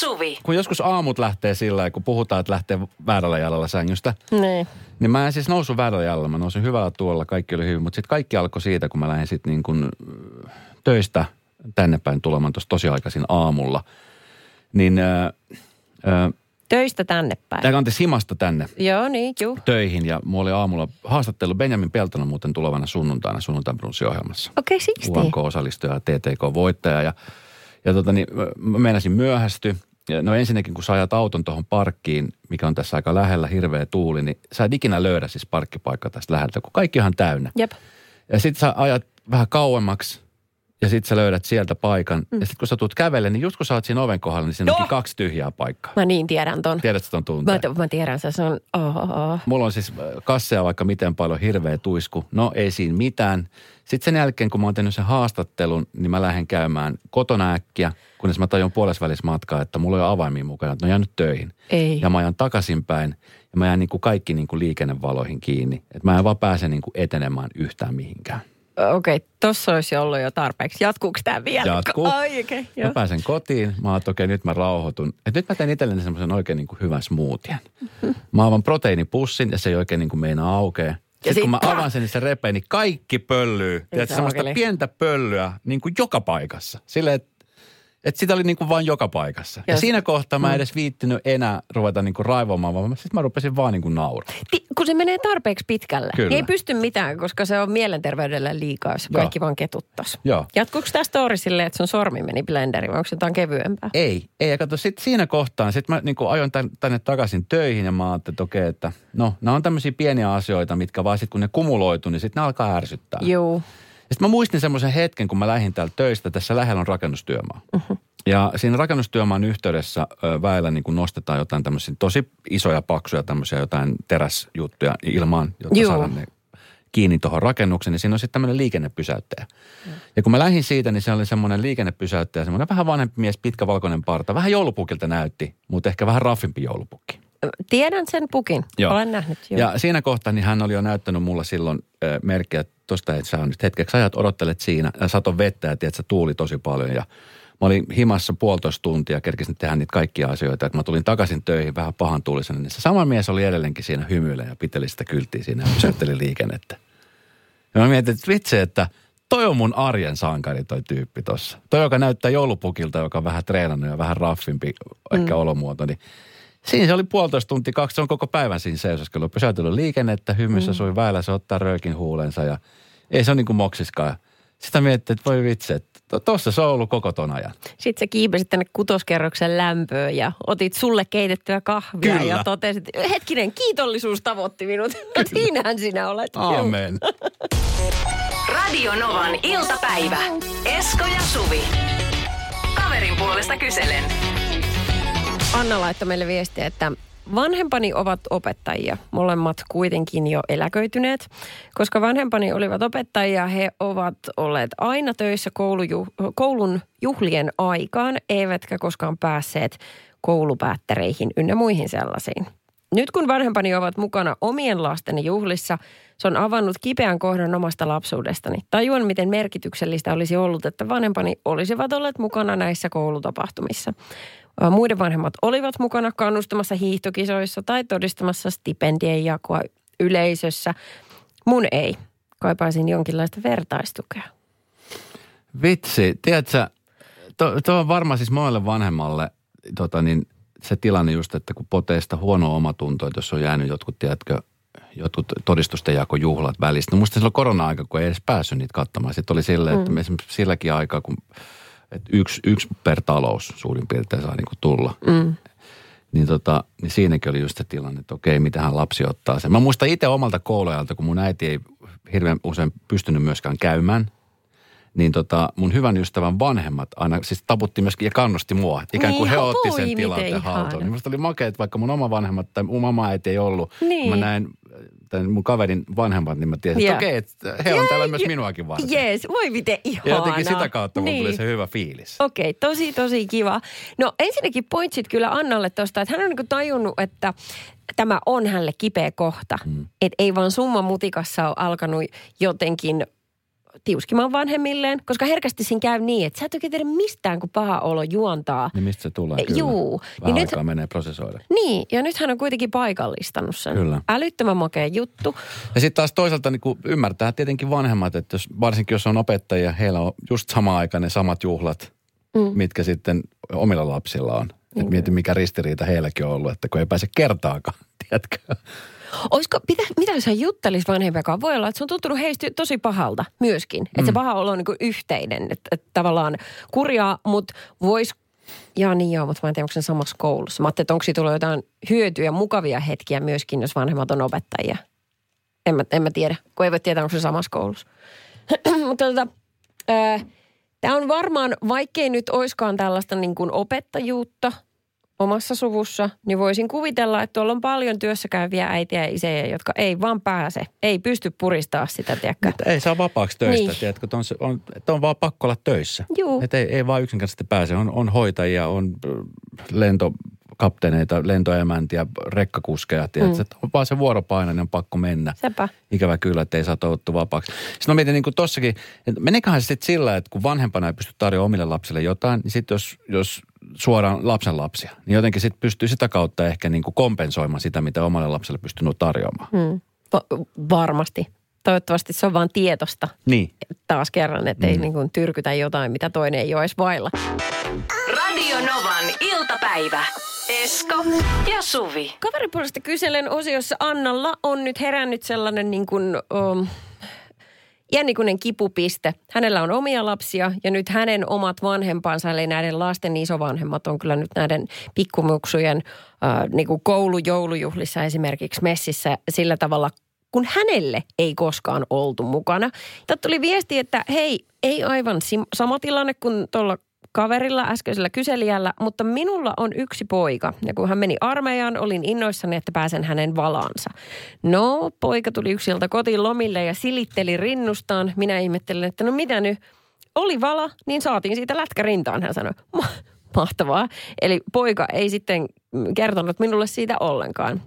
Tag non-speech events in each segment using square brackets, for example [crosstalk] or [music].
Suvi. kun joskus aamut lähtee sillä kun puhutaan, että lähtee väärällä jalalla sängystä, Niin. niin mä en siis noussut väärällä jalalla. Mä nousin hyvällä tuolla, kaikki oli hyvin, mutta sitten kaikki alkoi siitä, kun mä lähdin sitten niin kuin äh, töistä tänne päin tulemaan tuossa tosi aikaisin aamulla. Niin, äh, äh, Töistä tänne päin. tai anteeksi himasta tänne Joo, niin, juu. töihin ja mulla oli aamulla haastattelu Benjamin Peltona muuten tulevana sunnuntaina sunnuntain brunssiohjelmassa. Okei, siksi. UMK-osallistuja ja TTK-voittaja. Ja, ja tota, niin, mä meinasin myöhästy. No ensinnäkin, kun sä ajat auton tuohon parkkiin, mikä on tässä aika lähellä, hirveä tuuli, niin sä et ikinä löydä siis parkkipaikkaa tästä läheltä, kun kaikki on ihan täynnä. Jep. Ja sit sä ajat vähän kauemmaksi ja sit sä löydät sieltä paikan. Mm. Ja sit kun sä tulet kävelle, niin just kun sä oot siinä oven kohdalla, niin siinä No! onkin kaksi tyhjää paikkaa. Mä niin tiedän ton. Tiedätkö ton tunteen? Mä, mä tiedän, se se on... Oh, oh, oh. Mulla on siis äh, kasseja vaikka miten paljon, hirveä tuisku. No ei siinä mitään. Sitten sen jälkeen, kun mä oon tehnyt sen haastattelun, niin mä lähden käymään kotona äkkiä, kunnes mä tajun puolesvälis matkaa, että mulla ei ole avaimia mukana, että ne on jäänyt töihin. Ei. Ja mä ajan takaisinpäin ja mä jään niin kuin kaikki niin kuin liikennevaloihin kiinni. Että mä en vaan pääse niin kuin etenemään yhtään mihinkään. Okei, okay, tossa olisi ollut jo tarpeeksi. Jatkuuko tämä vielä? Jatkuu. Ai, okay, Mä pääsen kotiin, mä oon, okei, nyt mä rauhoitun. Et nyt mä teen itselleni semmoisen oikein niin kuin hyvän smoothien. [laughs] Mä avaan proteiinipussin ja se ei oikein niin kuin meinaa aukea. Sitten sit kun mä avaan sen, niin se repee, niin kaikki pöllyy. Tiedätkö, semmoista pientä pöllyä niin kuin joka paikassa. Silleen, että et sitä oli niin kuin vaan joka paikassa. Ja, Ja siinä kohtaa mä en edes viittinyt enää ruveta niin kuin raivomaan, vaan sitten mä rupesin vaan niin kuin nauramaan. Ti- kun se menee tarpeeksi pitkälle, Kyllä. niin ei pysty mitään, koska se on mielenterveydelle liikaa, jos Joo. kaikki vaan ketuttas. Joo. Jatkuuko tämä story silleen, että sun sormi meni blenderiin, vai onko se jotain kevyempää? Ei, ei. Ja kato, sit siinä kohtaa, sit mä niin ajoin tän, tänne takaisin töihin ja mä ajattelin, että okei, että no, nämä on tämmöisiä pieniä asioita, mitkä vaan sit kun ne kumuloituu, niin sitten ne alkaa ärsyttää. Juu. Sitten mä muistin semmoisen hetken, kun mä lähdin täältä töistä, tässä lähellä on rakennustyömaa. Uh-huh. Ja siinä rakennustyömaan yhteydessä väillä niin nostetaan jotain tämmöisiä tosi isoja, paksuja tämmöisiä jotain teräsjuttuja ilmaan, jotta Juu. saadaan ne kiinni tuohon rakennukseen, niin siinä on sitten tämmöinen liikennepysäyttäjä. Ja kun mä lähdin siitä, niin se oli semmoinen liikennepysäyttäjä, semmoinen vähän vanhempi mies, pitkä valkoinen parta. Vähän joulupukilta näytti, mutta ehkä vähän raffimpi joulupukki. Tiedän sen pukin. Joo. Olen nähnyt. Joo. Ja siinä kohtaa niin hän oli jo näyttänyt mulla silloin äh, merkkejä, että tosta et sä nyt hetkeksi ajat, odottelet siinä ja sato vettä ja tiedät, tuuli tosi paljon ja Mä olin himassa puolitoista tuntia, kerkisin tehdä niitä kaikkia asioita. Että mä tulin takaisin töihin vähän pahan tuulisena, niin se sama mies oli edelleenkin siinä hymyillä ja piteli sitä kylttiä siinä ja pysäytteli liikennettä. Ja mä mietin, että vitsi, että toi on mun arjen sankari toi tyyppi tossa. Toi, joka näyttää joulupukilta, joka on vähän treenannut ja vähän raffimpi ehkä mm. olomuoto, niin Siinä se oli puolitoista tuntia, kaksi, se on koko päivän siinä seisoskelu. Pysäytellyt liikennettä, hymyssä mm. sui väillä, se ottaa röökin huulensa ja ei se ole niin kuin moksiskaan. Sitä miettii, että voi vitsi, että to- tossa se on ollut koko ton ajan. Sitten sä kiipesit tänne kutoskerroksen lämpöön ja otit sulle keitettyä kahvia Kyllä. ja totesit, hetkinen, kiitollisuus tavoitti minut. Siinähän sinä olet. Aamen. Radio Novan iltapäivä. Esko ja Suvi. Kaverin puolesta kyselen. Anna laittoi meille viestiä, että vanhempani ovat opettajia, molemmat kuitenkin jo eläköityneet. Koska vanhempani olivat opettajia, he ovat olleet aina töissä kouluju, koulun juhlien aikaan, eivätkä koskaan päässeet koulupäättäreihin ynnä muihin sellaisiin. Nyt kun vanhempani ovat mukana omien lasteni juhlissa, se on avannut kipeän kohdan omasta lapsuudestani. Tajuan, miten merkityksellistä olisi ollut, että vanhempani olisivat olleet mukana näissä koulutapahtumissa. Muiden vanhemmat olivat mukana kannustamassa hiihtokisoissa tai todistamassa stipendien jakoa yleisössä. Mun ei. Kaipaisin jonkinlaista vertaistukea. Vitsi, tiedätkö, tuo on varmaan siis monelle vanhemmalle tota niin, se tilanne just, että kun poteista huono omatunto, että jos on jäänyt jotkut, tiedätkö, jotkut todistusten jakojuhlat välistä. No musta silloin korona-aika, kun ei edes päässyt niitä katsomaan. Sitten oli silleen, että mm. esimerkiksi silläkin aikaa, kun että yksi, yksi per talous suurin piirtein saa niin kuin tulla. Mm. Niin, tota, niin siinäkin oli just se tilanne, että okei, mitähän lapsi ottaa sen. Mä muistan itse omalta kouluajalta, kun mun äiti ei hirveän usein pystynyt myöskään käymään, niin tota, mun hyvän ystävän vanhemmat aina siis taputti myöskin ja kannusti mua. Ikään kuin Niin, he otti sen tilanteen haltuun. Niin musta oli makea, että vaikka mun oma vanhemmat tai mun mama äiti ei ollut, Niin. kun mä näin tämän mun kaverin vanhemmat, niin mä tiesin, että okei, että he on täällä myös minuakin varten. Jees, voi miten ihanaa. Ja jotenkin sitä kautta niin. tuli se hyvä fiilis. Okei, tosi tosi kiva. No ensinnäkin pointsit kyllä Annalle tuosta, että hän on niinku tajunnut, että tämä on hänelle kipeä kohta. Mm. Että ei vaan summa mutikassa ole alkanut jotenkin tiuskimaan vanhemmilleen, koska herkästi siinä käy niin, että sä et oikein tiedä mistään, kun paha olo juontaa. Niin mistä se tulee? Kyllä. juu. Vähän Niin nyt- aikaa menee prosessoida. Niin, ja nyt hän on kuitenkin paikallistanut sen. Kyllä. Älyttömän makea juttu. Ja sitten taas toisaalta niin ymmärtää tietenkin vanhemmat, että jos, varsinkin jos on opettajia, heillä on just samaan aikaan ne samat juhlat, mm. mitkä sitten omilla lapsilla on. Et mieti, mikä ristiriita heilläkin on ollut, että kun ei pääse kertaakaan, [laughs] tiedätkö? Olisiko, pitä, mitä jos hän juttelisi vanhempiakaan? Voi olla, että se on tuntunut heistä tosi pahalta myöskin. Että se paha olo on niin yhteinen. Että, että tavallaan kurjaa, mutta vois Jaa niin joo, mutta mä en tiedä, onko se samassa koulussa. Mä ajattelin, että onko siitä tullut jotain hyötyjä, mukavia hetkiä myöskin, jos vanhemmat on opettajia. En mä, en mä tiedä, kun ei voi tietää, onko se samassa koulussa. [clears throat] mutta tota, tämä on varmaan, vaikkei nyt oiskaan tällaista niin kuin opettajuutta omassa suvussa, niin voisin kuvitella, että tuolla on paljon työssä käyviä äitiä ja isejä, jotka ei vaan pääse, ei pysty puristaa sitä, tiedätkö? Mutta ei saa vapaaksi töistä, Niin. tiedätkö, että on, on, että on vaan pakko olla töissä. Juu. Että ei, ei vaan yksinkertaisesti pääse. On, on hoitajia, on äh, lentokapteeneita, lentoemäntiä, rekkakuskeja, tiedätkö, mm. on vaan se vuoropaino, niin on pakko mennä. Sepä. Ikävä kyllä, että ei saa toivottu vapaaksi. Sitten mä mietin niin kuin tossakin, että meneköhän se sitten sillä, että kun vanhempana ei pysty tarjoamaan omille lapsille jotain, niin sitten jos, jos suoraan lapsen lapsia, niin jotenkin sitten pystyy sitä kautta ehkä niin kuin kompensoimaan sitä, mitä omalle lapselle pystynyt tarjoamaan. Hmm. Va- varmasti. Toivottavasti se on vaan tietosta Niin. taas kerran, että ei niin kuin tyrkytä jotain, mitä toinen ei ole edes vailla. Radio Novan iltapäivä. Esko ja Suvi. Kaveripuolesta kyselen osiossa Annalla on nyt herännyt sellainen niin kuin, um, jännikuinen kipupiste. Hänellä on omia lapsia ja nyt hänen omat vanhempansa, eli näiden lasten isovanhemmat on kyllä nyt näiden pikkumuksujen äh, niin kuin koulujoulujuhlissa esimerkiksi messissä sillä tavalla, kun hänelle ei koskaan oltu mukana. Tätä tuli viesti, että hei, ei aivan sim- sama tilanne kuin tuolla kaverilla, äskeisellä kyselijällä, mutta minulla on yksi poika. Ja kun hän meni armeijaan, olin innoissani, että pääsen hänen valaansa. No, poika tuli yksiltä kotiin lomille ja silitteli rinnustaan. Minä ihmettelin, että no mitä nyt? Oli vala, niin saatiin siitä lätkä rintaan, hän sanoi. Ma- Mahtavaa. Eli poika ei sitten kertonut minulle siitä ollenkaan.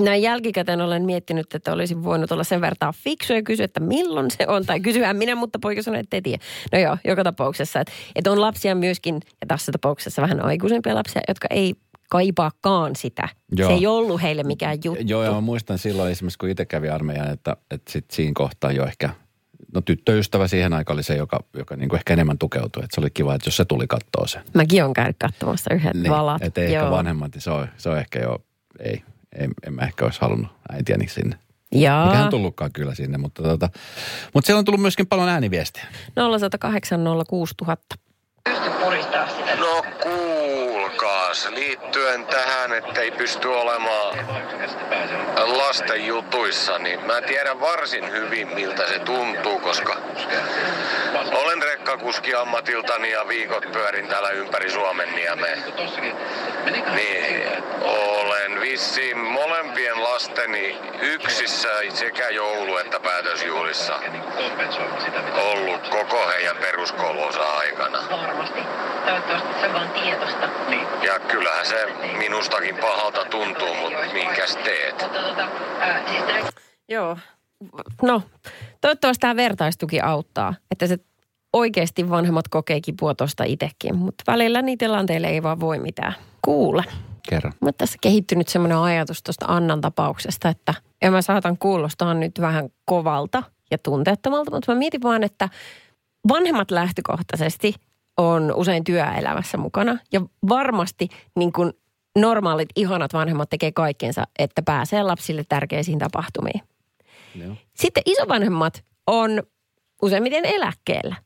Näin jälkikäteen olen miettinyt, että olisin voinut olla sen verran fiksu ja kysyä, että milloin se on. Tai kysyhän minä, mutta poika sanoi, että ei tiedä. No joo, joka tapauksessa. Että, että on lapsia myöskin, ja tässä tapauksessa vähän aikuisempia lapsia, jotka ei kaipaakaan sitä. Joo. Se ei ollut heille mikään juttu. Joo, ja mä muistan silloin esimerkiksi, kun itse kävi armeijan, että, että sit siinä kohtaa jo ehkä, no tyttöystävä siihen aikaan oli se, joka, joka niin kuin ehkä enemmän tukeutui. Että se oli kiva, että jos se tuli katsoa se. Mäkin olen käynyt katsomassa yhdet valat. Että ehkä vanhemmat, niin se on, se on ehkä jo, ei, ei, en mä ehkä olisi halunnut äitiäni sinne. Jaa. Mikä on tullutkaan kyllä sinne, mutta, tota, mutta siellä on tullut myöskin paljon ääniviestiä. 0108 06000. No kuulkaas, liittyen tähän, että ei pysty olemaan lasten jutuissa, niin mä tiedän varsin hyvin miltä se tuntuu, koska olen rekkakuski ammatiltani ja viikot pyörin täällä ympäri Suomen niemeä. Niin, olen vissiin molempien lasteni yksissä sekä joulu- että päätösjuhlissa ollut koko heidän peruskoulunsa aikana. Ja kyllähän se minustakin pahalta tuntuu, mutta minkäs teet? Mutta Joo. No, toivottavasti tämä vertaistuki auttaa, että se oikeasti vanhemmat kokee kipua tuosta itsekin, mutta välillä niitä tilanteille ei vaan voi mitään. Kuule. Kerran. Mä tässä kehittynyt semmoinen ajatus tuosta Annan tapauksesta, että ja mä saatan kuulostaa nyt vähän kovalta ja tunteettomalta, mutta mä mietin vaan, että vanhemmat lähtökohtaisesti on usein työelämässä mukana ja varmasti niin kuin normaalit, ihanat vanhemmat tekee kaikkensa, että pääsee lapsille tärkeisiin tapahtumiin. Joo. Sitten isovanhemmat on useimmiten eläkkeellä.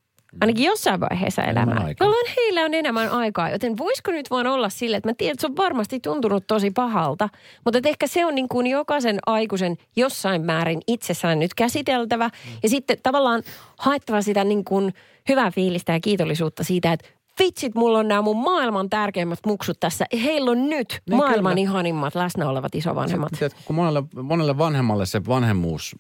Ainakin jossain vaiheessa elämää. Jolloin heillä on enemmän aikaa. Joten voisiko nyt vaan olla sille, että mä tiedän, että se on varmasti tuntunut tosi pahalta. Mutta ehkä se on niin kuin jokaisen aikuisen jossain määrin itsessään nyt käsiteltävä. Ja sitten tavallaan haettava sitä niin kuin hyvää fiilistä ja kiitollisuutta siitä, että vitsit, mulla on nämä mun maailman tärkeimmät muksut tässä. Heillä on nyt Niin maailman kyllä. ihanimmat läsnä olevat isovanhemmat. Tiedätkö, kun monelle, monelle vanhemmalle se vanhemmuus,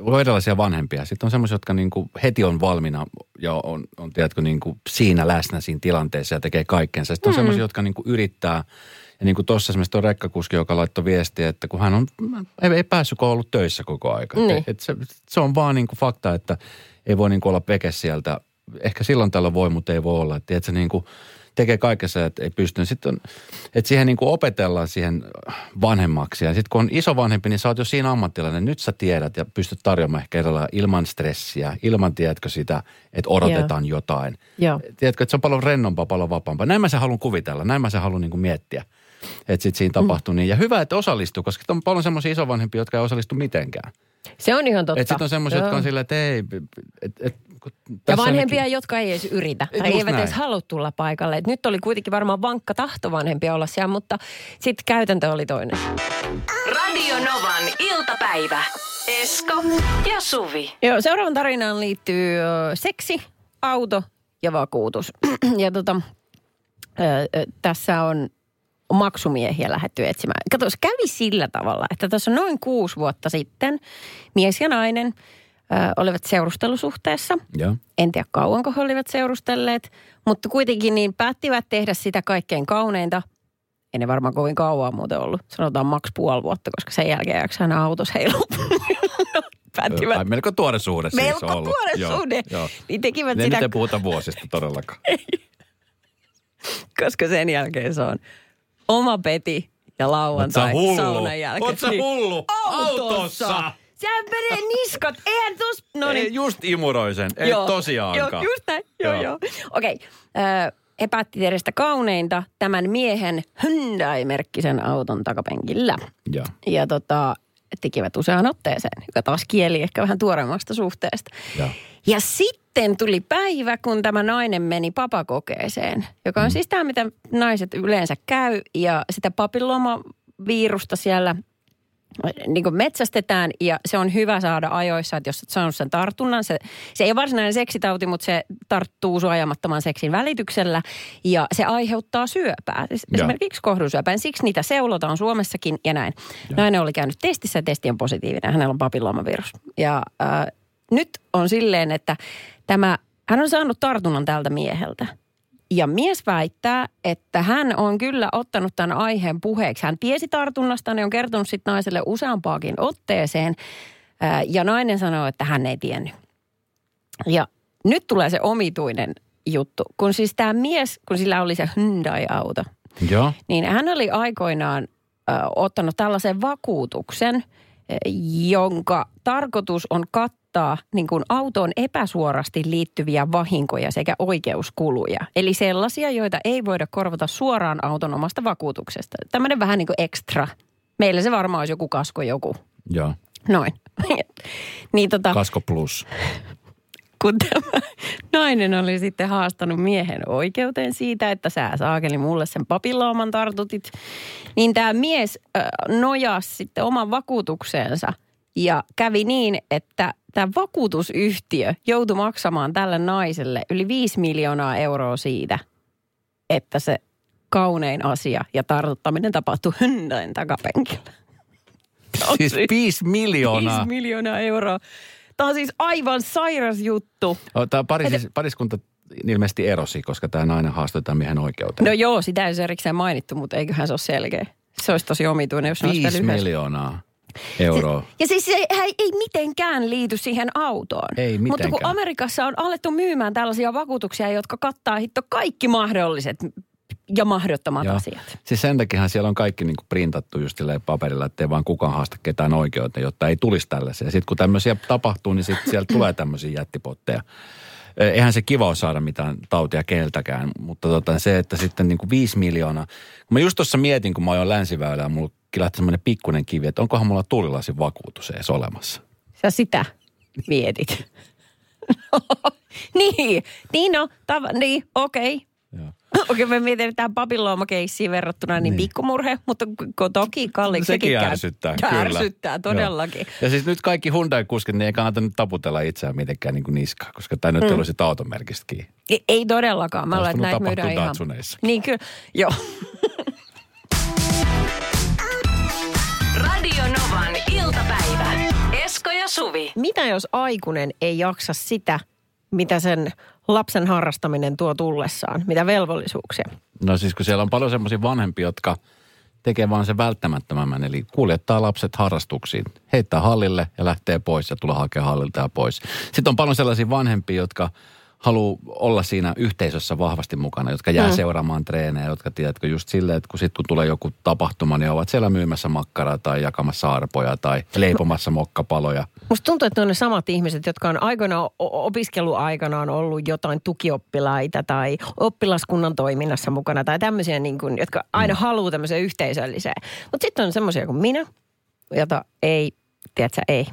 on erilaisia vanhempia. Sitten on semmoisia, jotka niin kuin heti on valmiina ja on, on tiedätkö, niin kuin siinä läsnä siinä tilanteessa ja tekee kaikkensa. Sitten on mm. semmoisia, jotka niin kuin yrittää. Ja niin kuin tuossa esimerkiksi tuo rekkakuski, joka laittoi viestiä, että kun hän on, ei, ei päässyt, kun on ollut töissä koko aika. Niin. Et, et se, se, on vaan niin kuin fakta, että ei voi niin kuin olla veke sieltä. Ehkä silloin tällä voi, mutta ei voi olla. Että tiedätkö, niin kuin tekee kaikessa, että ei pysty. Sitten on, että siihen niin kuin opetellaan siihen vanhemmaksi. Ja sitten kun on iso vanhempi, niin sä oot jo siinä ammattilainen. Nyt sä tiedät ja pystyt tarjoamaan ehkä erilailla ilman stressiä, ilman, tiedätkö sitä, että odotetaan Joo. jotain. Joo. Tiedätkö, että se on paljon rennompaa, paljon vapaampaa. Näin mä se haluan kuvitella, näin mä se haluan niin kuin miettiä. Että sitten siinä tapahtuu mm. niin. Ja hyvä, että osallistuu, koska on paljon semmoisia isovanhempia, jotka ei osallistu mitenkään. Se on ihan totta. Että sitten on semmoisia, jotka on silleen, että ei, et, et, Ja tässä vanhempia, nekin- jotka ei edes yritä. Just Tai eivät näin. edes halua tulla paikalle. Et nyt oli kuitenkin varmaan vankka tahto vanhempia olla siellä, mutta sitten käytäntö oli toinen. Radio Novan iltapäivä. Esko ja Suvi. Joo, seuraavan tarinaan liittyy ö, seksi, auto ja vakuutus. [clears throat] ja tota, ö, ö, tässä on maksumiehiä lähdetty etsimään. Kato, se kävi sillä tavalla, että tässä noin kuusi vuotta sitten mies ja nainen olivat seurustelusuhteessa. Joo. En tiedä kauanko he olivat seurustelleet, mutta kuitenkin niin päättivät tehdä sitä kaikkein kauneinta. Ei ne varmaan kovin kauan muuten ollut. Sanotaan maks puoli vuotta, koska sen jälkeen jaksaa aina autossa heilua. [laughs] päättivät Ai, melko tuore suhde siis melko ollut. tuore Joo, suhde. Joo. Niin tekivät Ne sitä, nyt ei puhuta vuosista todellakaan. [laughs] koska sen jälkeen se on oma peti ja lauantai saunan jälkeen. Oot sä Niin. hullu? Autossa! Sehän menee niskat, eihän tos... No Ei, niin. just imuroisen, ei Joo. tosiaankaan. Joo, just näin. Joo, Joo. joo. Okei. Okay. He päätti tehdä sitä kauneinta tämän miehen Hyundai-merkkisen auton takapenkillä. Joo. Ja tota, tekivät useaan otteeseen, joka taas kieli ehkä vähän tuoreemmasta suhteesta. Joo. Ja sitten tuli päivä, kun tämä nainen meni papakokeeseen, joka on mm. siis tämä, mitä naiset yleensä käy. Ja sitä papillomavirusta siellä niin kuin metsästetään ja se on hyvä saada ajoissa, että jos et saanut sen tartunnan, se, se ei ole varsinainen seksitauti, mutta se tarttuu suojaamattoman seksin välityksellä ja se aiheuttaa syöpää, siis Joo. esimerkiksi kohdunsyöpää. Siksi niitä seulotaan Suomessakin ja näin. Joo. Nainen oli käynyt testissä ja testi on positiivinen, hänellä on papillomavirus. Ja äh, nyt on silleen, että tämä, hän on saanut tartunnan tältä mieheltä. Ja mies väittää, että hän on kyllä ottanut tämän aiheen puheeksi. Hän tiesi tartunnasta, ne on kertonut sitten naiselle useampaakin otteeseen. Ja nainen sanoo, että hän ei tiennyt. Ja nyt tulee se omituinen juttu. Kun siis tämä mies, kun sillä oli se Hyundai-auto, Joo. niin hän oli aikoinaan ö, ottanut tällaisen vakuutuksen, jonka tarkoitus on kattaa niin kuin autoon epäsuorasti liittyviä vahinkoja sekä oikeuskuluja. Eli sellaisia, joita ei voida korvata suoraan auton omasta vakuutuksesta. Tämmöinen vähän niin kuin ekstra. Meillä se varmaan olisi joku kasko joku. Joo. Noin. [laughs] niin tota, Kasko plus. Kun tämä nainen oli sitten haastanut miehen oikeuteen siitä, että sä saakeli mulle sen papillooman tartutit, niin tämä mies nojasi sitten oman vakuutukseensa ja kävi niin, että tämä vakuutusyhtiö joutui maksamaan tälle naiselle yli 5 miljoonaa euroa siitä, että se kaunein asia ja tartuttaminen tapahtui Hyundain takapenkillä. Siis 5 miljoonaa. 5 miljoonaa euroa. Tämä on siis aivan sairas juttu. Tämä paris, siis, pariskunta ilmeisesti erosi, koska tämä nainen haastoi tämän miehen oikeuteen. No joo, sitä ei ole erikseen mainittu, mutta eiköhän se ole selkeä. Se olisi tosi omituinen, jos olisi 5 vielä yhdessä. miljoonaa euroa. Ja siis se hän ei mitenkään liity siihen autoon. Ei Mutta kun mitenkään. Amerikassa on alettu myymään tällaisia vakuutuksia, jotka kattaa hitto kaikki mahdolliset ja mahdottomat Joo. asiat. Siis sen takiahan siellä on kaikki niin kuin printattu just paperilla, ettei vaan kukaan haasta ketään oikeuteen, jotta ei tulisi tällaisia. Sitten kun tämmöisiä tapahtuu, niin sitten siellä [clears throat] tulee tämmöisiä jättipotteja. Eihän se kiva ole saada mitään tautia keltäkään, mutta tota, se, että sitten niin kuin viisi miljoonaa. Kun mä just tuossa mietin, kun mä ajoin länsiväylää, mulla kilahti semmoinen pikkuinen kivi, että onkohan mulla tuulilasin vakuutus edes olemassa. Sä sitä mietit. [laughs] [laughs] niin, niin no, tav- niin, okei. Joo. [laughs] Okei, me mietin tähän papilloomakeissiin verrattuna niin, Niin. niin. pikkumurhe, mutta toki kalliiksi Sekin sekin käy. ärsyttää, kyllä. Ärsyttää, todellakin. Joo. Ja siis nyt kaikki Hyundai-kuskit, niin ei kannata nyt taputella itseään mitenkään niin kuin niskaa, koska tämä nyt mm. ei olisi automerkistä kiinni. Ei, ei todellakaan. Mä että Tällaista näitä myydään ihan... Datsuneissa. Niin kyllä, joo. [laughs] Radio Novan iltapäivä. Esko ja Suvi. Mitä jos aikuinen ei jaksa sitä, mitä sen lapsen harrastaminen tuo tullessaan? Mitä velvollisuuksia? No siis kun siellä on paljon semmoisia vanhempia, jotka tekee vaan sen välttämättömämmän, eli kuljettaa lapset harrastuksiin, heittää hallille ja lähtee pois ja tulee hakea hallilta ja pois. Sitten on paljon sellaisia vanhempia, jotka haluaa olla siinä yhteisössä vahvasti mukana, jotka jää mm. seuraamaan treenejä, jotka tiedätkö just silleen, että kun sitten kun tulee joku tapahtuma, niin ovat siellä myymässä makkaraa tai jakamassa arpoja tai leipomassa mokkapaloja. Musta tuntuu, että ne on ne samat ihmiset, jotka on aikoinaan o- opiskeluaikanaan ollut jotain tukioppilaita tai oppilaskunnan toiminnassa mukana tai tämmöisiä, niin kuin, jotka aina mm. haluaa tämmöiseen yhteisölliseen. Mutta sitten on semmoisia kuin minä, jota ei, tiedätkö, ei.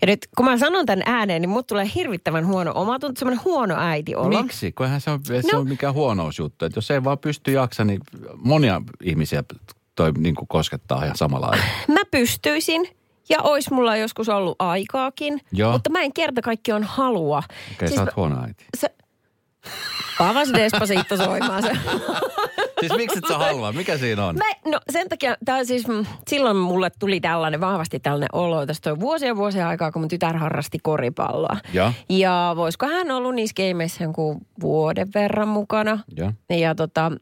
Ja nyt kun mä sanon tämän ääneen, niin mut tulee hirvittävän huono oma tuntuu, semmoinen huono äiti olo. Miksi? Kun eihän se on, se No. on mikään huonousjuttu. Että jos ei vaan pysty jaksa, niin monia ihmisiä toi niin kuin koskettaa ihan samalla. [laughs] Mä pystyisin ja ois mulla joskus ollut aikaakin, Joo. mutta mä en kerta kaikkiaan halua. Okei, okay, siis sä oot huono äiti. se, Pavas Despacito soimaan se. [laughs] Siis miksi et sä halua? Mikä siinä on? Mä, no sen takia, tää siis, mm, silloin mulle tuli tällainen, vahvasti tällainen olo. Tästä on vuosia vuosia aikaa, kun mun tytär harrasti koripalloa. Ja? Ja voisiko hän ollut niissä gameissa jonkun vuoden verran mukana. Ja? Ja tota,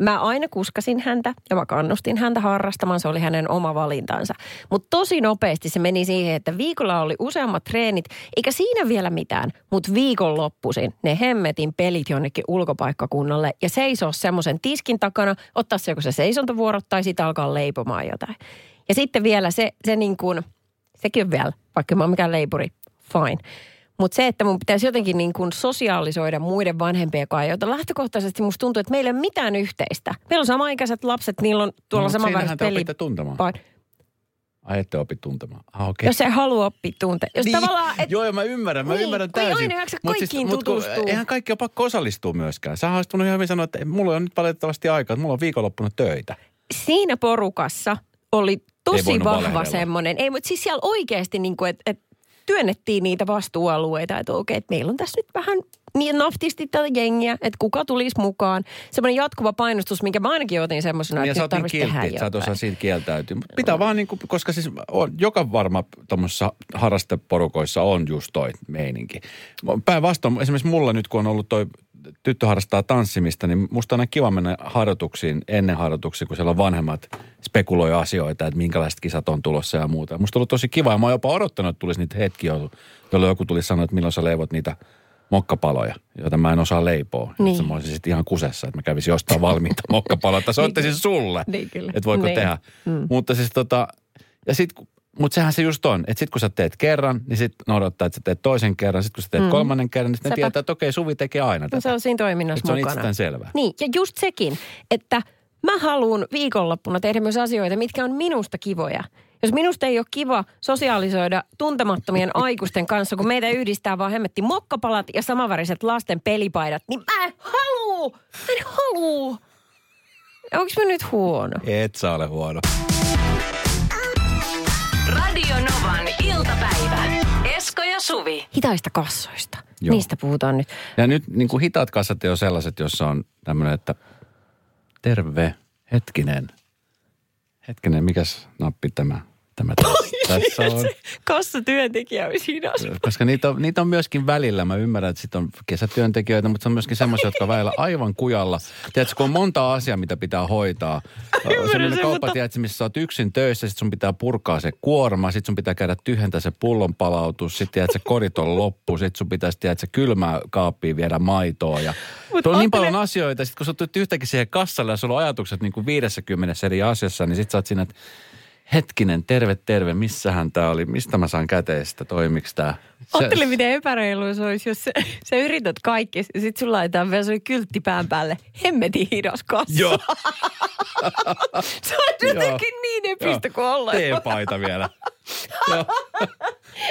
mä aina kuskasin häntä ja mä kannustin häntä harrastamaan. Se oli hänen oma valintansa. Mutta tosi nopeasti se meni siihen, että viikolla oli useammat treenit, eikä siinä vielä mitään. Mutta viikonloppuisin ne hemmetin pelit jonnekin ulkopaikkakunnalle ja seisoo semmoisen tiskin takana, ottaa se joko se seisontavuoro tai sitten alkaa leipomaan jotain. Ja sitten vielä se, se niin kuin, sekin on vielä, vaikka mä oon mikään leipuri, fine. Mutta se, että mun pitäisi jotenkin niin kuin sosiaalisoida muiden vanhempien kanssa, joita lähtökohtaisesti musta tuntuu, että meillä ei ole mitään yhteistä. Meillä on samaikäiset lapset, niillä on tuolla No, siinähän te peli. tuntemaan. Ai ette opi tuntemaan. Ah, okei. Jos ei halua oppia tuntea. Jos Niin. tavallaan, et, Joo, mä ymmärrän, mä Niin, ymmärrän kun ei täysin. aina Mut kaikkiin mut kun. Eihän kaikki ole pakko osallistua myöskään. Sä olisit ihan hyvin sanoa, että mulla on nyt valitettavasti aikaa, että mulla on viikonloppuna töitä. siinä porukassa oli tosi vahva semmoinen. Ei, mutta siis siellä oikeasti niin kuin, että et työnnettiin niitä vastuualueita, että okei, että meillä on tässä nyt vähän niin naftisti tätä jengiä, että kuka tulisi mukaan. Semmoinen jatkuva painostus, minkä mä ainakin otin semmoisena, että nyt oot tarvitsisi tehdä että sä jotain. siitä kieltäytyä. Mut Pitää vaan niin kuin, koska siis on, joka varma tuommoisessa harrasteporukoissa on just toi meininki. Päinvastoin, esimerkiksi mulla nyt kun on ollut toi tyttö harrastaa tanssimista, niin musta on aina kiva mennä harjoituksiin ennen harjoituksia, kun siellä on vanhemmat spekuloi asioita, että minkälaiset kisat on tulossa ja muuta. Musta on ollut tosi kiva ja mä oon jopa odottanut, että tulisi niitä hetkiä, jolloin joku tulisi sanoa, että milloin sä leivot niitä mokkapaloja, joita mä en osaa leipoa. Niin. Niin. Mä olisin sitten ihan kusessa, että mä kävisin ostaa valmiita [laughs] mokkapaloja, että soittaisin sulle, Niin että voiko Niin. tehdä. Mm. Mutta siis tota, ja sit, mutta sehän se just on, että sit kun sä teet kerran, niin sit ne odottaa, että sä teet toisen kerran. Sit kun sä teet mm. kolmannen kerran, niin sit ne tietää, että okei, Suvi tekee aina No tätä. se on siinä toiminnassa Että se on mukana. itsestään selvää. Niin, ja just sekin, että mä haluan viikonloppuna tehdä myös asioita, mitkä on minusta kivoja. Jos minusta ei ole kiva sosiaalisoida tuntemattomien [laughs] aikuisten kanssa, kun meitä yhdistää vaan hemmetti mokkapalat ja samanväriset lasten pelipaidat, niin mä en haluu! Mä en haluu! Onko mä nyt huono? Et sä ole huono. Iltapäivä. Esko ja Suvi. Hitaista kassoista. Joo. Niistä puhutaan nyt. Ja nyt niin kuin hitaat kassat ole sellaiset, jossa on tämmöinen, että terve, hetkinen. Hetkinen, mikäs nappi tämä, tämä tässä, tässä on? [laughs] Kassatyöntekijä hidas. Koska niitä on, niitä on myöskin välillä. Mä ymmärrän, että sitten on kesätyöntekijöitä, mutta se on myöskin semmoisia, jotka on välillä aivan kujalla. Tiedätkö, kun on monta asiaa, mitä pitää hoitaa. [laughs] Sellainen sen, kauppa, mutta- tiedätkö, missä sä oot yksin töissä, sitten sun pitää purkaa se kuorma, sitten sun pitää käydä tyhjentää se pullon palautus, sitten tiedätkö, korit on loppu, sitten sun pitäisi, tiedätkö, kylmää kaappiin viedä maitoa. Ja Mut tuolla on niin paljon asioita, sitten kun sä tulet yhtäkkiä siihen kassalle ja sulla on ajatukset niin kuin 50 eri asiassa, niin sitten sä oot siinä, että hetkinen, terve, terve, missähän tämä oli, mistä mä saan käteistä, toimiks tämä? Ottele, miten epäreilu se olisi, jos sä, sä yrität kaikki ja sit sulla laitetaan vielä se kyltti pään päälle. Hemmetin hidas kassa. Joo, [laughs] Se on jotenkin niin epistä kuin olla. T-paita vielä. [laughs] Joo.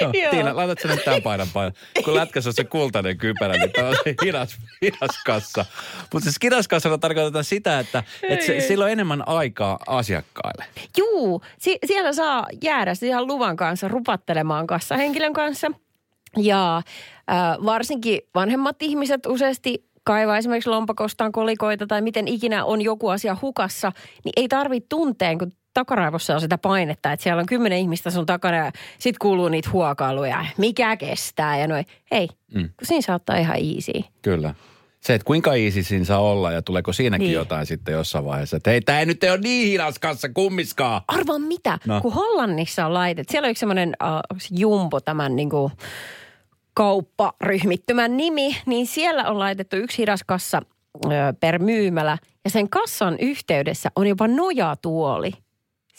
Joo. Tiina, laitat sen tämän paidan paidan. Kun lätkässä on se kultainen kypärä, niin tämä on se hidas, hidas kassa. Mutta siis hidas kassalla tarkoitetaan sitä, että, että se, sillä on enemmän aikaa asiakkaille. Juu, si- siellä saa jäädä ihan luvan kanssa rupattelemaan kassahenkilön kanssa. Ja äh, varsinkin vanhemmat ihmiset useasti kaivaa esimerkiksi lompakostaan kolikoita tai miten ikinä on joku asia hukassa, niin ei tarvitse tunteen, kun takaraivossa on sitä painetta, että siellä on kymmenen ihmistä sun takana ja sit kuuluu niitä huokailuja. Mikä kestää ja noin. Ei, mm. siinä saattaa ihan easy. Kyllä. Se, että kuinka easy siinä saa olla ja tuleeko siinäkin Niin. jotain sitten jossain vaiheessa. Että hei, tämä ei nyt ole niin hidas kanssa kummiskaan. Arvaa mitä, No. kun Hollannissa on laitettu, siellä on yksi semmoinen uh, Jumbo, tämän niin kuin kaupparyhmittymän nimi, niin siellä on laitettu yksi hidas kassa ö, per myymälä ja sen kassan yhteydessä on jopa nojatuoli.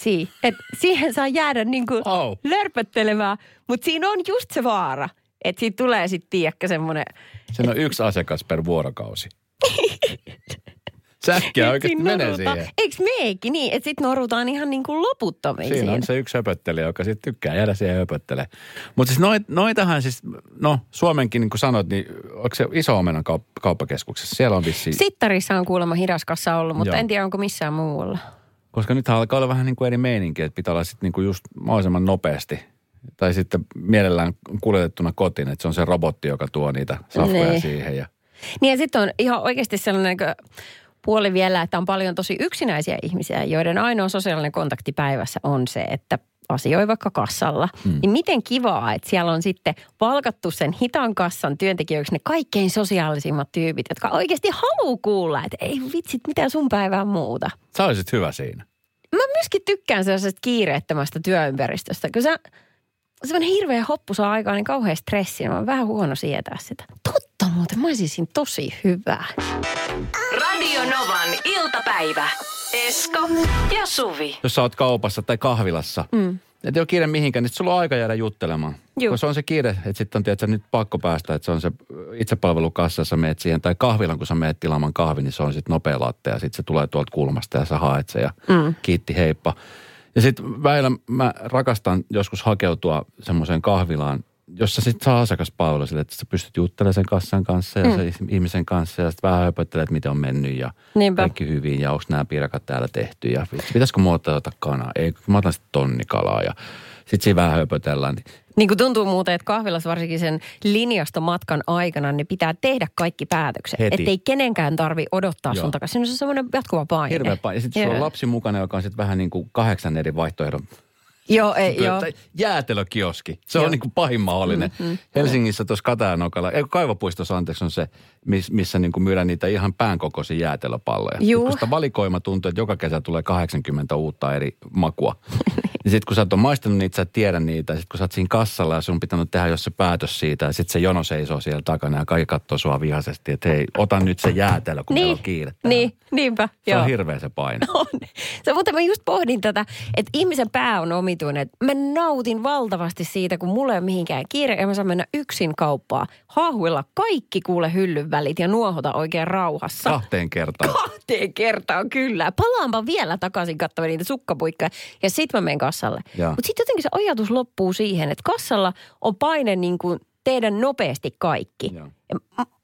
Si- et siihen saa jäädä niin kuin Oh. lörpöttelemään, mutta siinä on just se vaara, että siitä tulee sitten tiedäkö semmoinen... Siinä on yksi asiakas per vuorokausi. [laughs] Säkkiä oikeasti menee siihen. Eikö meekin niin, että sitten norutaan ihan niin kuin loputtomiin Siinä on se yksi höpöttelijä, joka sitten tykkää jäädä siihen höpöttelee. Mutta siis noit, noitahan siis, no Suomenkin niin kuin sanoit, niin onko se iso omenan kaup- kauppakeskuksessa? Siellä on vissi, Sittarissa on kuulemma hidaskassa ollut, mutta Joo. en tiedä onko missään muualla. Koska nyt alkaa olla vähän niin kuin eri meininki, että pitää olla sitten niin kuin just mahdollisimman nopeasti. Tai sitten mielellään kuljetettuna kotiin, että se on se robotti, joka tuo niitä safkoja Niin. siihen. Ja, Niin ja sitten on ihan oikeasti sellainen niin puoli vielä, että on paljon tosi yksinäisiä ihmisiä, joiden ainoa sosiaalinen kontakti päivässä on se, että asioi vaikka kassalla. Hmm. Niin miten kivaa, että siellä on sitten palkattu sen hitaan kassan työntekijöiksi ne kaikkein sosiaalisimmat tyypit, jotka oikeasti haluaa kuulla, että ei vitsit, mitä sun päivää muuta. sä olisit hyvä siinä. Mä myöskin tykkään sellaisesta kiireettömästä työympäristöstä, kun sä, semmoinen hirveä hoppu saa aikaan niin kauhean stressi, niin mä oon vähän huono sietää sitä. Totta muuten, mä olisin siinä tosi hyvä. Radio Novan iltapäivä. Esko ja Suvi. Jos sä oot kaupassa tai kahvilassa, mm. et ei ole kiire mihinkään, niin sulla on aika jäädä juttelemaan. Juu. Kun se on se kiire, että sitten on tietysti nyt pakko päästä, että se on se itsepalvelukassa, sä meet siihen, tai kahvilan, kun sä meet tilaamaan kahvi, niin se on sitten nopea latte, ja sitten se tulee tuolta kulmasta, ja sä haet se, ja mm. kiitti heippa. Ja sitten väillä mä rakastan joskus hakeutua semmoiseen kahvilaan, jossa sitten saa asiakaspalvelu sille, että sä pystyt juttelemaan sen kassan kanssa ja mm. se ihmisen kanssa ja sitten vähän höpöttelet, että miten on mennyt ja Niinpä. kaikki hyvin ja onko nämä piirakat täällä tehty ja pitäisikö mua ottaa kanaa? Ei, mä otan sitten tonnikalaa ja sitten siinä vähän höpötellään. Niin Niin kuin tuntuu muuten, että kahvilassa varsinkin sen linjastomatkan aikana, niin pitää tehdä kaikki päätökset. Heti. Että ei kenenkään tarvi odottaa Joo. sun takaisin. Siinä on se semmoinen jatkuva paine. Hirveä paine. Ja sitten sulla on lapsi mukana, joka on sitten vähän niin kuin kahdeksan eri vaihtoehdon Joo, ei, joo. Jäätelökioski. Se Joo. on niin kuin pahin mahdollinen. Mm, Helsingissä tuossa Katajanokalla, ei Kaivopuistossa anteeksi on se, miss, missä niin kuin myydään niitä ihan päänkokoisia jäätelöpalloja. Juu. Kun sitä valikoima tuntuu, että joka kesä tulee 80 uutta eri makua. [laughs] ja sitten kun sä oot maistanut niitä, sä et tiedä niitä. Sitten kun sä oot siinä kassalla ja sun on pitänyt tehdä jos se päätös siitä. Ja sitten se jono seisoo siellä takana ja kaikki katsoo sua vihaisesti, että hei, ota nyt se jäätelö, kun meillä on kiire. tähän. niin, niinpä. Se joo. on hirveä se paine. [laughs] on. Se, mutta mä just pohdin tätä, että ihmisen pää on omituinen. Että Mä nautin valtavasti siitä, kun mulla ei ole mihinkään kiire ja mä saan mennä yksin kauppaan. Haahuilla kaikki kuule hyllyn välit ja nuohota oikein rauhassa. Kahteen kertaan. Kahteen kertaan kyllä. Palaanpa vielä takaisin katsomaan niitä sukkapuikkoja ja sit mä menen kassalle. Mutta sitten jotenkin se ajatus loppuu siihen, että kassalla on paine niin kuin tehdä nopeasti kaikki.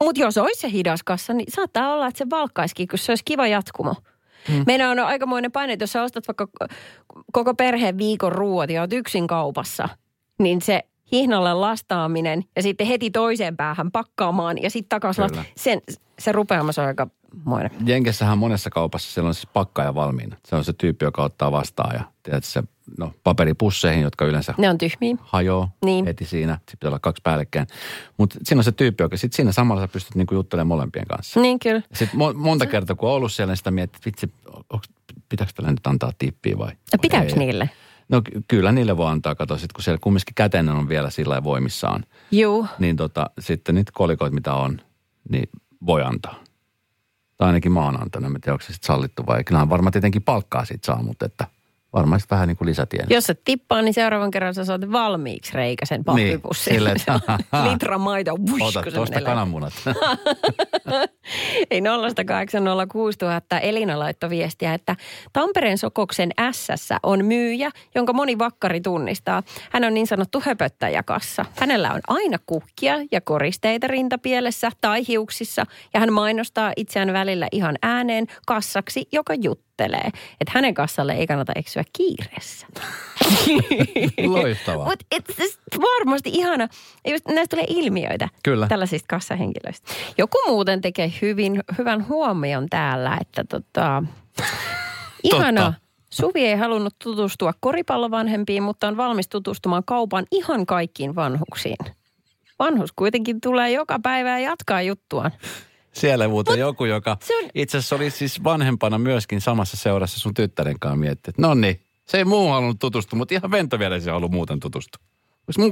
Mutta jos olisi se hidas kassa, niin saattaa olla, että se valkkaisikin, kun se olisi kiva jatkumo. Hmm. Meidän on aikamoinen paine, että jos sä ostat vaikka koko perheen viikon ruuat ja oot yksin kaupassa, niin se hihnalle lastaaminen ja sitten heti toiseen päähän pakkaamaan ja sitten takaisin Kyllä. last- sen, se rupeamas on aika moinen. Jenkessähän monessa kaupassa siellä on siis pakkaaja valmiina. Se on se tyyppi, joka ottaa vastaan ja tiedät, se, no, paperipusseihin, jotka yleensä Ne on tyhmiä. hajoaa Niin. heti siinä. Sitten pitää olla kaksi päällekkäin. Mutta siinä on se tyyppi, joka sitten siinä samalla sä pystyt niinku juttelemaan molempien kanssa. Niin kyllä. Sitten mo- monta kertaa, kun on ollut siellä, niin sitä miettii, että vitsi, onks, pitääkö tällä nyt antaa tippiä vai? Ja pitääkö niille? No ky- kyllä niille voi antaa, kato, sit kun siellä kumminkin kätenen on vielä sillä voimissaan. Juu. Niin tota, sitten niitä kolikoita, mitä on, niin voi antaa. Tai ainakin mä oon antanut, en tiedä, onko se sitten sallittu vai. Kyllähän varmaan tietenkin palkkaa siitä saa, mutta että varmaan sitten vähän niin kuin lisätien. Jos se tippaa, niin seuraavan kerran sä saat valmiiksi reikäsen pahvipussin. Niin, että- [laughs] Litra maito. Wush, Ota tuosta kananmunat. Ei 0806000 Elina laittoi viestiä, että Tampereen Sokoksen s on myyjä, jonka moni vakkari tunnistaa. Hän on niin sanottu höpöttäjäkassa. Hänellä on aina kukkia ja koristeita rintapielessä tai hiuksissa ja hän mainostaa itseään välillä ihan ääneen kassaksi, joka juttelee. Että hänen kassalle ei kannata eksyä kiireessä. [laughs] Loistavaa. Mutta varmasti ihana. Just näistä tulee ilmiöitä. Kyllä. Tällaisista kassahenkilöistä. Joku muuten tekee hyvin, hyvän huomion täällä, että tota, [laughs] ihana. Suvi ei halunnut tutustua koripallovanhempiin, mutta on valmis tutustumaan kaupan ihan kaikkiin vanhuksiin. Vanhus kuitenkin tulee joka päivä ja jatkaa juttuaan. Siellä muuten joku, joka on- itse asiassa oli siis vanhempana myöskin samassa seurassa sun tyttären kanssa mietti, että no niin, se ei muu halunnut tutustua, mutta ihan Vento vielä se haluaa muuten tutustua.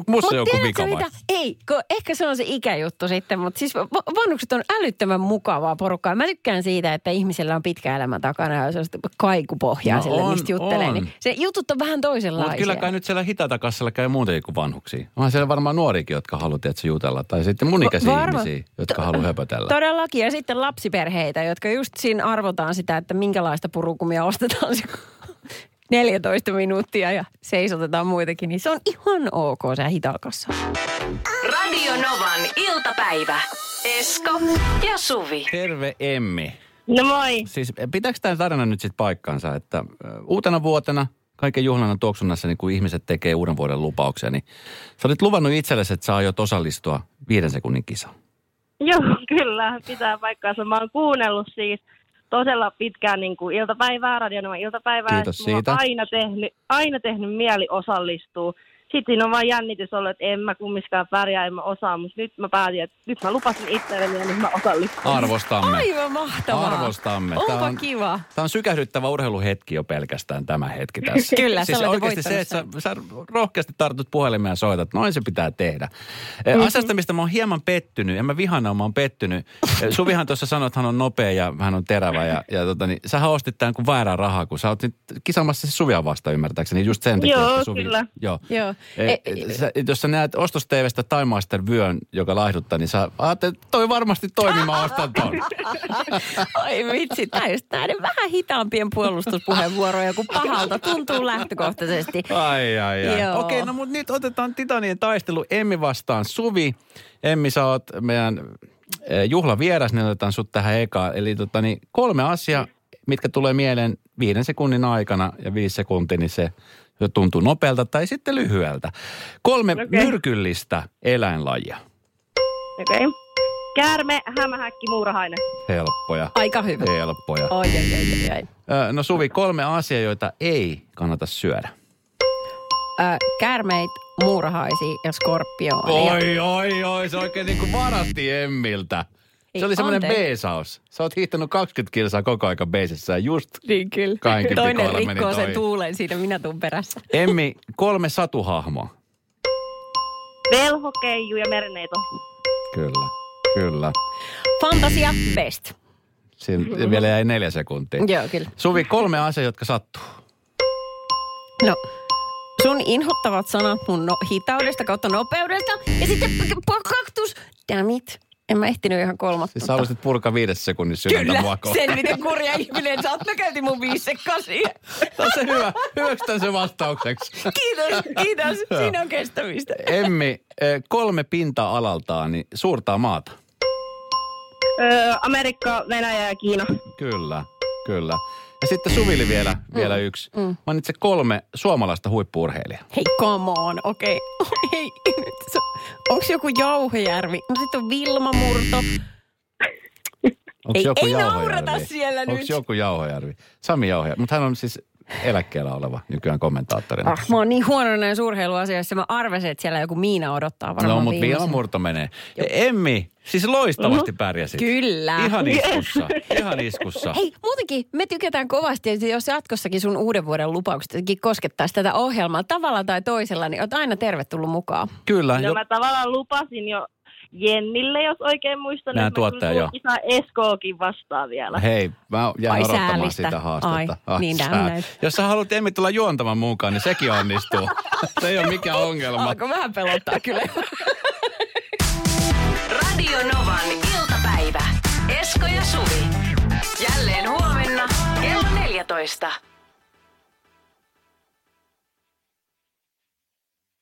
Musta joku vika vai? mitä? Ei, kun ehkä se on se ikäjuttu sitten, mutta siis va- vanhukset on älyttömän mukavaa porukkaa. Mä tykkään siitä, että ihmisellä on pitkä elämä takana ja se on kaikupohjaa No sille, on, mistä juttelee. on. Niin se jutut on vähän toisenlaisia. Mutta kyllä kai nyt siellä hitata käy muutenkin kuin vanhuksia. Onhan siellä varmaan nuorikin, jotka haluaa tietysti jutella. Tai sitten mun ikäisiä varma. ihmisiä, jotka haluaa höpötellä. Todellakin. Ja sitten lapsiperheitä, jotka just siinä arvotaan sitä, että minkälaista purukumia ostetaan [laughs] 14 minuuttia ja seisotetaan muitakin. Niin se on ihan ok se hitakassa. Radio Novan iltapäivä. Esko ja Suvi. Terve Emmi. No moi. Siis pitääkö tämä tarina nyt sitten paikkansa, että ö, uutena vuotena kaiken juhlannan tuoksunnassa, niin kun ihmiset tekee uuden vuoden lupauksia, niin sä olit luvannut itsellesi, että sä aiot osallistua viiden sekunnin kisaan. Joo, kyllä, pitää paikkaansa. Mä oon kuunnellut siis todella pitkään niin kuin iltapäivää, radionoman iltapäivää. Kiitos siitä. Aina tehnyt, aina tehnyt mieli osallistua. Sitten siinä on vaan jännitys ollut, että en mä kummiskaan pärjää, en mä osaa, mutta nyt mä päätin, että nyt mä lupasin itselleni ja nyt mä osallistun. Arvostamme. Aivan mahtavaa. Arvostamme. Onpa Tää on- kiva. Tämä on sykähdyttävä urheiluhetki jo pelkästään tämä hetki tässä. [laughs] Kyllä, siis oikeasti se, että sä, sä rohkeasti tartut puhelimeen ja soitat, noin se pitää tehdä. Mm-hmm. Asiasta, mistä mä oon hieman pettynyt, en mä vihana, mä oon pettynyt. Suvihan tuossa sanoi, että hän on nopea ja hän on terävä ja, ja tota, niin, sähän ostit tämän kuin väärää rahaa, kun sä oot nyt kisamassa se Suvia vasta ymmärtääkseni, just sen takia. Joo, että Suvi, kyllä. Joo. Joo. E, E- sä, jos sä näet Ostos TVstä Time Master vyön, joka laihduttaa, niin sä ajattelet, että toi varmasti toimii, mä ostan ton. [laughs] Ai vitsi, tää just näiden vähän hitaampien puolustuspuheenvuoroja kuin pahalta tuntuu lähtökohtaisesti. Ai, ai, ai. Joo. Okei, no mutta nyt otetaan Titanien taistelu Emmi vastaan Suvi. Emmi, sä oot meidän eh, juhlavieras, niin otetaan sut tähän ekaan. Eli tota, niin kolme asiaa, mitkä tulee mieleen viiden sekunnin aikana ja viisi sekuntia, niin se tuntuu nopealta tai sitten lyhyeltä. Kolme Okei. myrkyllistä eläinlajia. Okei. Okay. Käärme, hämähäkki, muurahainen. Helppoja. Aika hyvä. Helppoja. Oi, ai, ai. Ö, No Suvi, kolme asiaa, joita ei kannata syödä. Ö, käärmeit, muurahaisia ja skorpionia. Oi, oi, oi, se oikein niin kuin varasti Emmiltä. Ei, Se oli semmoinen beesaus. Sä oot hiihtänyt 20 kilsaa koko aika beesissä ja just Niin kyllä. Toinen pikoilla meni rikkoo sen tuulen, siinä minä tuun perässä. Emmi, kolme satuhahmoa. Velho, keiju ja mereneito. Kyllä, kyllä. Fantasia best. Siinä vielä jäi neljä sekuntia. Joo, kyllä. Suvi, kolme asiaa, jotka sattuu. No, sun inhottavat sanat mun no, hitaudesta kautta nopeudesta. Ja sitten p- p- kaktus. Damn it. En mä ehtinyt ihan kolmatta. Siis sä haluaisit purkaa viidessä sekunnissa sydäntä Kyllä, mua kohtaan. sen miten kurja ihminen sä oot. Mä käytin mun viisi sekkasia. Se on se hyvä. Hyväksytään se vastaukseksi. Kiitos, kiitos. Siinä on kestämistä. Emmi, eh, kolme pinta-alaltaan, niin suurtaa maata. Öö, Amerikka, Venäjä ja Kiina. Kyllä, kyllä. Ja sitten Suvili vielä, vielä yksi. Mm. Mainitse kolme suomalaista huippuurheilijaa. Hei, come on, okei. Okay. [laughs] Hei, nyt se- onks joku Jauhojärvi? No sit on Vilma Murto. Onko Ei- joku ei naurata siellä Onko nyt. joku Jauhojärvi? Sami Jauhojärvi. Mutta hän on siis eläkkeellä oleva nykyään kommentaattorina. Ah, mä oon niin huono näissä urheiluasioissa. Mä arvasin, että siellä joku Miina odottaa varmaan no, mutta vielä murto menee. Emmi, siis loistavasti pärjäsit. Kyllä. Ihan iskussa, ihan iskussa. Hei, muutenkin me tykätään kovasti, että jos jatkossakin sun uuden vuoden lupaukset jotenkin koskettaisi tätä ohjelmaa tavalla tai toisella, niin oot aina tervetullut mukaan. Kyllä, No jo, mä tavallaan lupasin jo Jennille, jos oikein muistan. Nää että mä tuottaja, joo. Isä Eskookin vastaa vielä. hei, mä jään Ai odottamaan säälistä. sitä haastetta. Ai, niin sää. damn näin. Jos sä haluat Emmi tulla juontamaan mukaan, niin sekin onnistuu. [laughs] Se ei ole mikään ongelma. Alkoi vähän pelottaa kyllä. [laughs] Radio Novan iltapäivä. Esko ja Suvi. Jälleen huomenna kello 14.